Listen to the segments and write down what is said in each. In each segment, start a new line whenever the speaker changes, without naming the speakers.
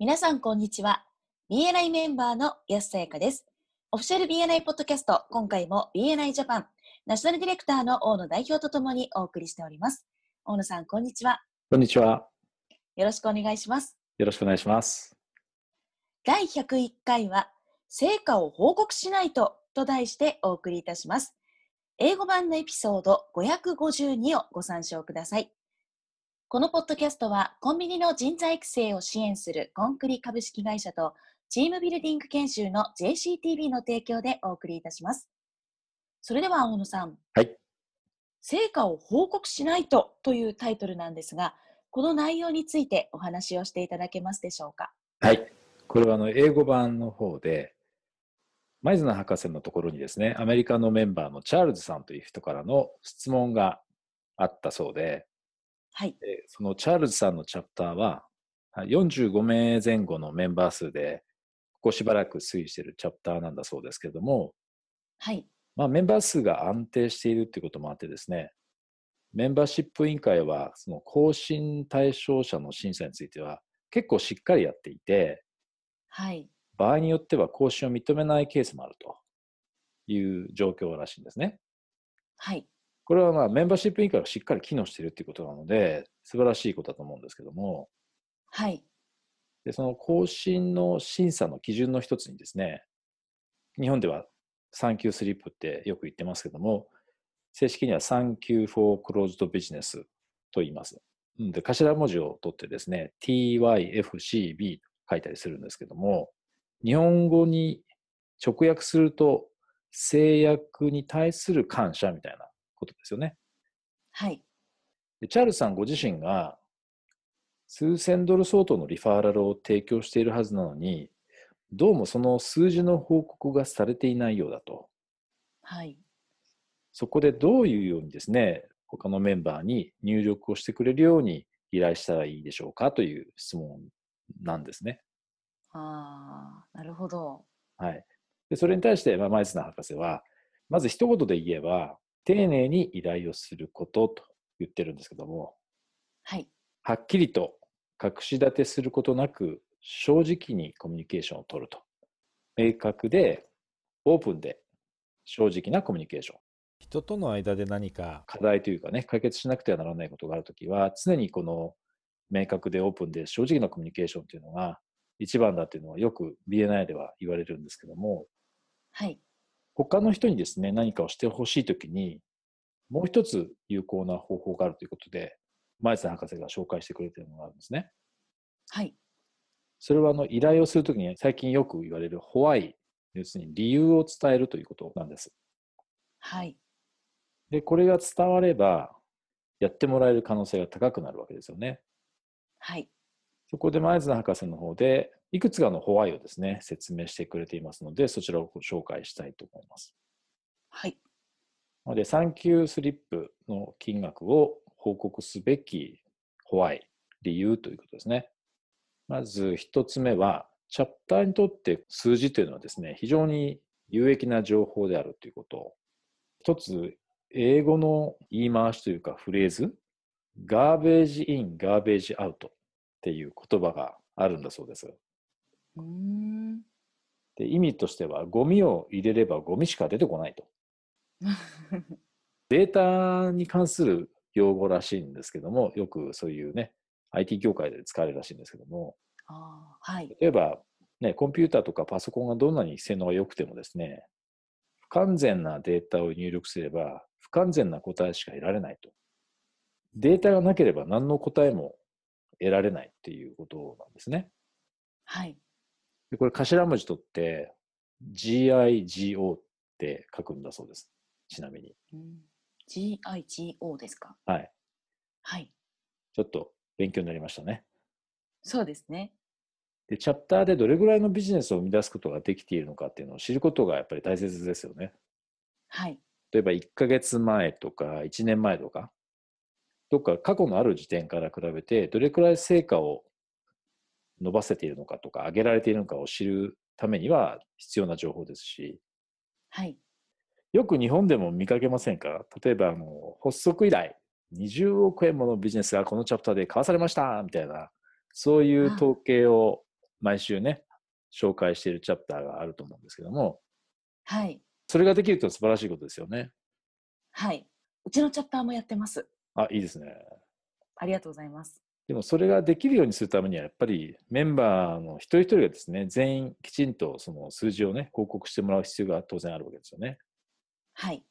皆さん、こんにちは。BNI メンバーの安さやかです。オフィシャル BNI ポッドキャスト、今回も BNI ジャパン、ナショナルディレクターの大野代表とともにお送りしております。大野さん、こんにちは。
こんにちは。
よろしくお願いします。
よろしくお願いします。
第101回は、成果を報告しないとと題してお送りいたします。英語版のエピソード552をご参照ください。このポッドキャストはコンビニの人材育成を支援するコンクリ株式会社とチームビルディング研修の JCTV の提供でお送りいたします。それでは大野さん。
はい。
成果を報告しないとというタイトルなんですが、この内容についてお話をしていただけますでしょうか？
はい。これはあの英語版の方で、マイズナ博士のところにですね、アメリカのメンバーのチャールズさんという人からの質問があったそうで、
はい。
えそのチャールズさんのチャプターは、45名前後のメンバー数で、ここしばらく推移しているチャプターなんだそうですけれども、
はい。
まあ、メンバー数が安定しているということもあってですね、メンバーシップ委員会は、その更新対象者の審査については、結構しっかりやっていて、
はい。
場合によっては更新を認めないケースもあるという状況らしいんですね。
はい。
これはまあメンバーシップ委員会がしっかり機能しているということなので、素晴らしいことだと思うんですけども、
はい。
でその更新の審査の基準の一つにですね、日本ではサンキュースリップってよく言ってますけども、正式にはサンキューフォークローズドビジネスと言います。うんで頭文字を取ってですね、TYFCB と書いたりするんですけども、日本語に直訳すると、制約に対する感謝みたいなことですよね。
はい。
でチャールズさんご自身が数千ドル相当のリファーラルを提供しているはずなのに、どうもその数字の報告がされていないようだと。
はい。
そこでどういうようにですね、他のメンバーに入力をしてくれるように依頼したらいいでしょうかという質問なんですね。
ああ、なるほど。
はい。でそれに対して、まあ、マイスナー博士は、まず一言で言えば、丁寧に依頼をすることと言ってるんですけども、
はい。
はっきりと隠し立てすることなく、正直にコミュニケーションを取ると。明確で、オープンで、正直なコミュニケーション。人との間で何か課題というかね、解決しなくてはならないことがあるときは、常にこの明確でオープンで正直なコミュニケーションというのが一番だというのはよく BNI では言われるんですけども、
はい。
他の人にですね、何かをしてほしいときに、もう一つ有効な方法があるということで、前津博士が紹介してくれているのがあるんですね。
はい。
それはあの依頼をするときに最近よく言われるホワイ、要するに理由を伝えるということなんです。
はい。
で、これが伝われば、やってもらえる可能性が高くなるわけですよね。
はい。
そこで前津博士の方で、いくつかのホワイをですね、説明してくれていますので、そちらをご紹介したいと思います。
はい。
なので、サンキュースリップの金額を報告すべきホワイ、理由ということですね。まず一つ目は、チャプターにとって数字というのはですね、非常に有益な情報であるということ。一つ、英語の言い回しというかフレーズ、ガーベージイン、ガーベージアウトっていう言葉があるんだそうです。で意味としては、ゴミを入れればゴミしか出てこないと。データに関する用語らしいんですけども、よくそういうね、IT 業界で使われるらしいんですけども、
ああ、はい。
例えば、ね、コンピューターとかパソコンがどんなに性能が良くてもですね、不完全なデータを入力すれば、不完全な答えしか得られないと。データがなければ何の答えも得られないっていうことなんですね。
はい。
でこれ頭文字取って、GIGO って書くんだそうです。ちなみに。
うん GIGO ですか？
はい。
はい。
ちょっと勉強になりましたね。
そうですね。
で、チャプターでどれぐらいのビジネスを生み出すことができているのかっていうのを知ることがやっぱり大切ですよね。
はい。
例えば1ヶ月前とか1年前とか、どっか過去のある時点から比べてどれくらい成果を伸ばせているのかとか上げられているのかを知るためには必要な情報ですし、
はい。
よく日本でも見かけませんか？例えばあの発足以来20億円ものビジネスがこのチャプターで交わされましたみたいなそういう統計を毎週ね、紹介しているチャプターがあると思うんですけども、
はい。
それができると素晴らしいことですよね。
はい。うちのチャプターもやってます。
あ、いいですね。
ありがとうございます。
でもそれができるようにするためには、やっぱりメンバーの一人一人がですね、全員きちんとその数字をね、報告してもらう必要が当然あるわけですよね。
はい。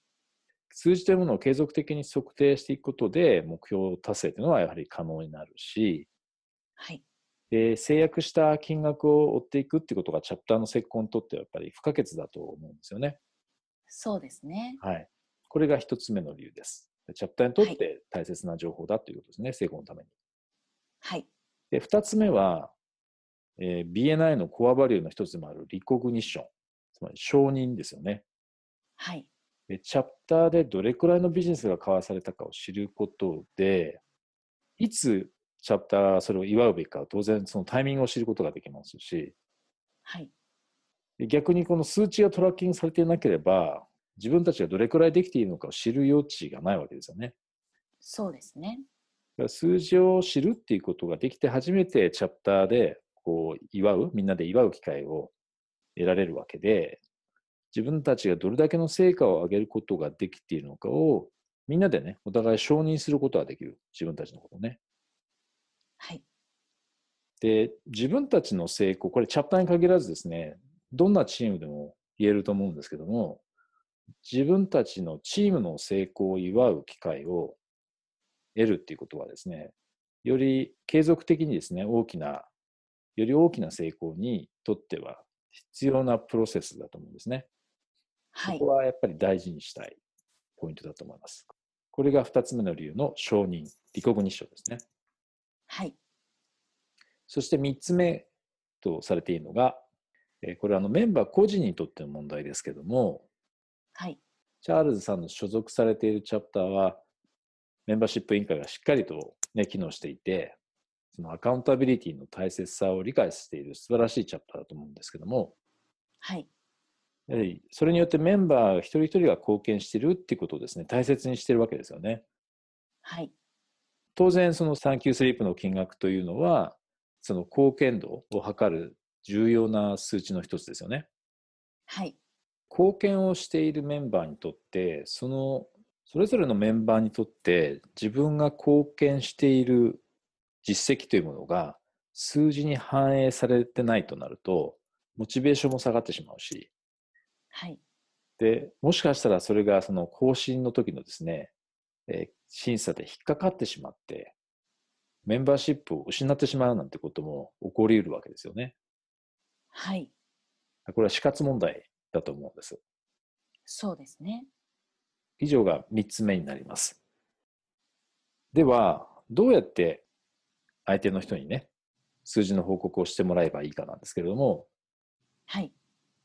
数字というものを継続的に測定していくことで、目標達成というのはやはり可能になるし、
はい。
で制約した金額を追っていくっていうことがチャプターの成功にとってはやっぱり不可欠だと思うんですよね。
そうですね。
はい。これが一つ目の理由です。チャプターにとっ
はい
て大切な情報だということですね、成功のために。
はい。
で、二つ目は、えー BNI のコアバリューの一つでもあるリコグニッション、つまり承認ですよね。
はい。
でチャプターでどれくらいのビジネスが交わされたかを知ることで、いつチャプターがそれを祝うべきか、当然そのタイミングを知ることができますし、
はい。
で逆にこの数値がトラッキングされていなければ、自分たちがどれくらいできているのかを知る余地がないわけですよね。
そうですね。
数字を知るっていうことができて初めてチャプターでこう祝う、みんなで祝う機会を得られるわけで、自分たちがどれだけの成果を上げることができているのかをみんなでね、お互い承認することができる。自分たちのことをね。
はい。
で、自分たちの成功、これチャプターに限らずですね、どんなチームでも言えると思うんですけども、自分たちのチームの成功を祝う機会を得るっていうことはですね、より継続的にですね、大きな、より大きな成功にとっては必要なプロセスだと思うんですね。
はい
ここ。はやっぱり大事にしたいポイントだと思います。これが2つ目の理由の承認、リコグニッションですね。
はい。
そして3つ目とされているのが、えーこれはあのメンバー個人にとっての問題ですけども、
はい。
チャールズさんの所属されているチャプターは、メンバーシップ委員会がしっかりと、ね、機能していて、そのアカウンタビリティの大切さを理解している素晴らしいチャプターだと思うんですけども、
はい。
やはりそれによってメンバー一人一人が貢献しているっていうことをですね、大切にしているわけですよね。
はい。
当然そのサンキュースリープの金額というのはその貢献度を測る重要な数値の一つですよね。
はい。
貢献をしているメンバーにとってそのそれぞれのメンバーにとって自分が貢献している実績というものが数字に反映されてないとなるとモチベーションも下がってしまうし
はい。
でもしかしたらそれがその更新の時のですね、えー審査で引っかかってしまってメンバーシップを失ってしまうなんてことも起こり得るわけですよね。
はい。
これは死活問題だと思うんです。
そうですね。
以上が3つ目になります。では、どうやって相手の人にね、数字の報告をしてもらえばいいかなんですけれども、
はい。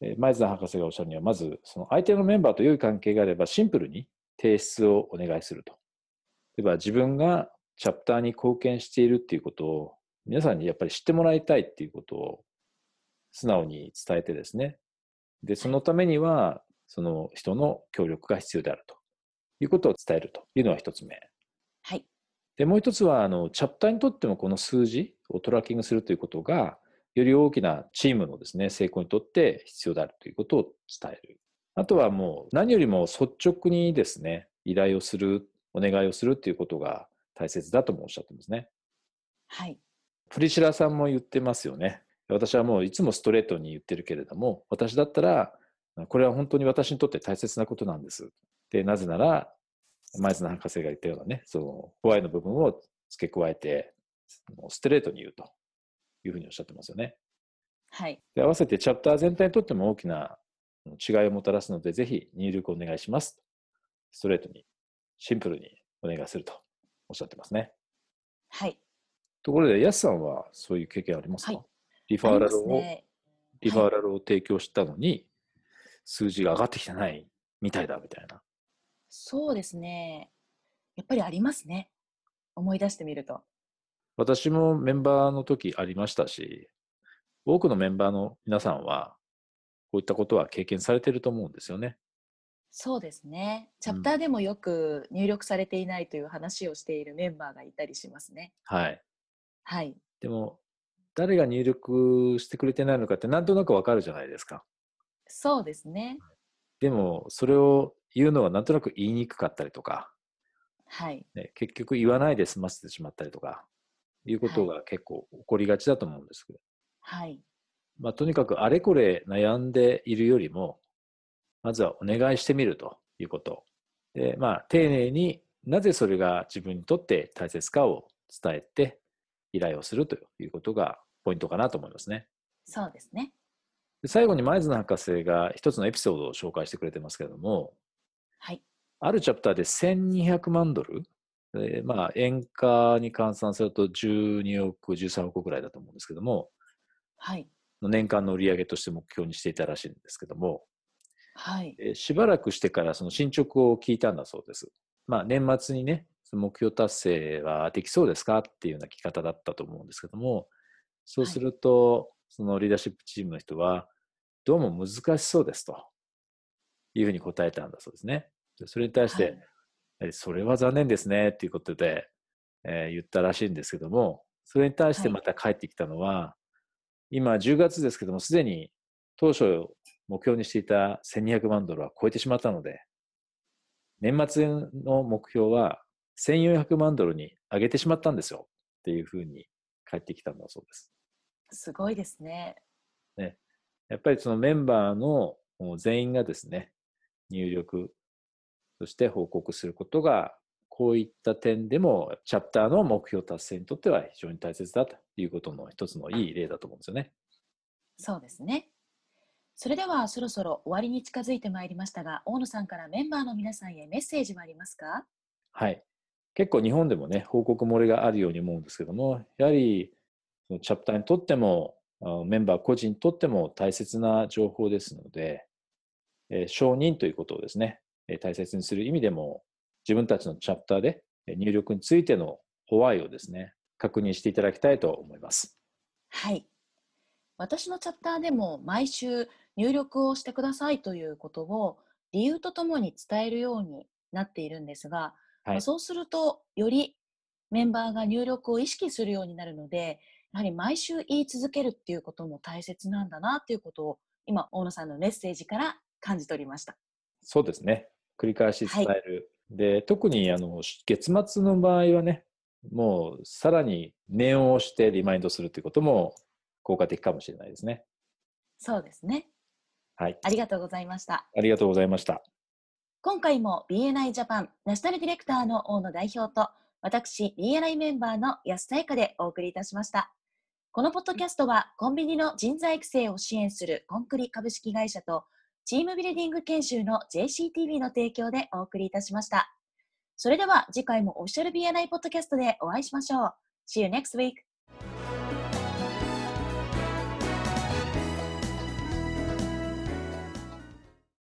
えー前津博士がおっしゃるには、まず、その相手のメンバーと良い関係があれば、シンプルに提出をお願いすると。例えば、自分がチャプターに貢献しているっていうことを、皆さんにやっぱり知ってもらいたいっていうことを素直に伝えてですね。で、そのためには、その人の協力が必要であるということを伝えるというのは一つ目。
はい。
で、もう一つは、あの、チャプターにとってもこの数字をトラッキングするということが、より大きなチームのですね、成功にとって必要であるということを伝える。あとはもう何よりも率直にですね、依頼をする、お願いをするということが大切だともおっしゃってますね。
はい。
プリシラさんも言ってますよね。私はもういつもストレートに言ってるけれども、私だったら、これは本当に私にとって大切なことなんです。で、なぜなら、前津博士が言ったようなね、その、ホワイの部分を付け加えて、もうストレートに言うというふうにおっしゃってますよね。
はい。
で合わせてチャプター全体にとっても大きな違いをもたらすので、ぜひ入力お願いします。ストレートに、シンプルにお願いするとおっしゃってますね。
はい。
ところで、ヤスさんはそういう経験ありますか、
はい
リファーラルを、
ね。
リファーラルを提供したのに、数字が上がってきてないみたいだみたいな。
そうですね。やっぱりありますね。思い出してみると。
私もメンバーの時ありましたし、多くのメンバーの皆さんは、こういったことは経験されていると思うんですよね。
そうですね。チャプターでもよく入力されていないという話をしているメンバーがいたりしますね。
はい。
はい。
でも、誰が入力してくれてないのかってなんとなくわかるじゃないですか。
そうですね。
でも、それを言うのはなんとなく言いにくかったりとか、
はい。
ね、結局言わないで済ませてしまったりとか、いうことが結構起こりがちだと思うんですけど、
はい。
まあ、とにかくあれこれ悩んでいるよりも、まずはお願いしてみるということ。で、まあ、丁寧になぜそれが自分にとって大切かを伝えて、依頼をするということがポイントかなと思いますね。
そうですね。
で最後に前津博士が一つのエピソードを紹介してくれてますけれども、
はい。
あるチャプターで1200万ドル、えーまあ、円価に換算すると12億、13億ぐらいだと思うんですけども、
はい。
年間の売り上げとして目標にしていたらしいんですけども、
はい。
えーしばらくしてからその進捗を聞いたんだそうです。まあ、年末にね、目標達成はできそうですかっていうような聞き方だったと思うんですけども、そうすると、そのリーダーシップチームの人は、どうも難しそうですというふうに答えたんだそうですね。でそれに対して、
はい
えそれは残念ですねっていうことで、えー言ったらしいんですけども、それに対してまた返ってきたのは、今10月ですけども、すでに当初目標にしていた1200万ドルは超えてしまったので、年末の目標は1400万ドルに上げてしまったんですよっていうふうに返ってきたんだそうです。
すごいですね。
やっぱりそのメンバーの全員がですね、入力、そして報告することが、こういった点でも、チャプターの目標達成にとっては非常に大切だということの一つのいい例だと思うんですよね。
そうですね。それではそろそろ終わりに近づいてまいりましたが、大野さんからメンバーの皆さんへメッセージはありますか？
はい。結構日本でもね、報告漏れがあるように思うんですけども、やはりそのチャプターにとっても、あメンバー個人にとっても大切な情報ですので、えー承認ということをですね、えー大切にする意味でも、自分たちのチャプターでえー入力についてのホワイをですね、確認していただきたいと思います。
はい。私のチャプターでも毎週入力をしてくださいということを理由とともに伝えるようになっているんですが、
はい
まあそうするとよりメンバーが入力を意識するようになるので、やはり毎週言い続けるっていうことも大切なんだなっていうことを今、大野さんのメッセージから感じ取りました。
そうですね。繰り返し伝える。で、特にあの月末の場合はね、もうさらに念を押してリマインドするということも効果的かもしれないですね。
そうですね。
はい。
ありがとうございました。
ありがとうございました。
今回も BNI ジャパンナショナルディレクターの大野代表と私 BNI メンバーの安田彩香でお送りいたしました。このポッドキャストはコンビニの人材育成を支援するコンクリ株式会社とチームビルディング研修の JCTV の提供でお送りいたしました。それでは次回もオフィシャル BNI ポッドキャストでお会いしましょう。See you next week.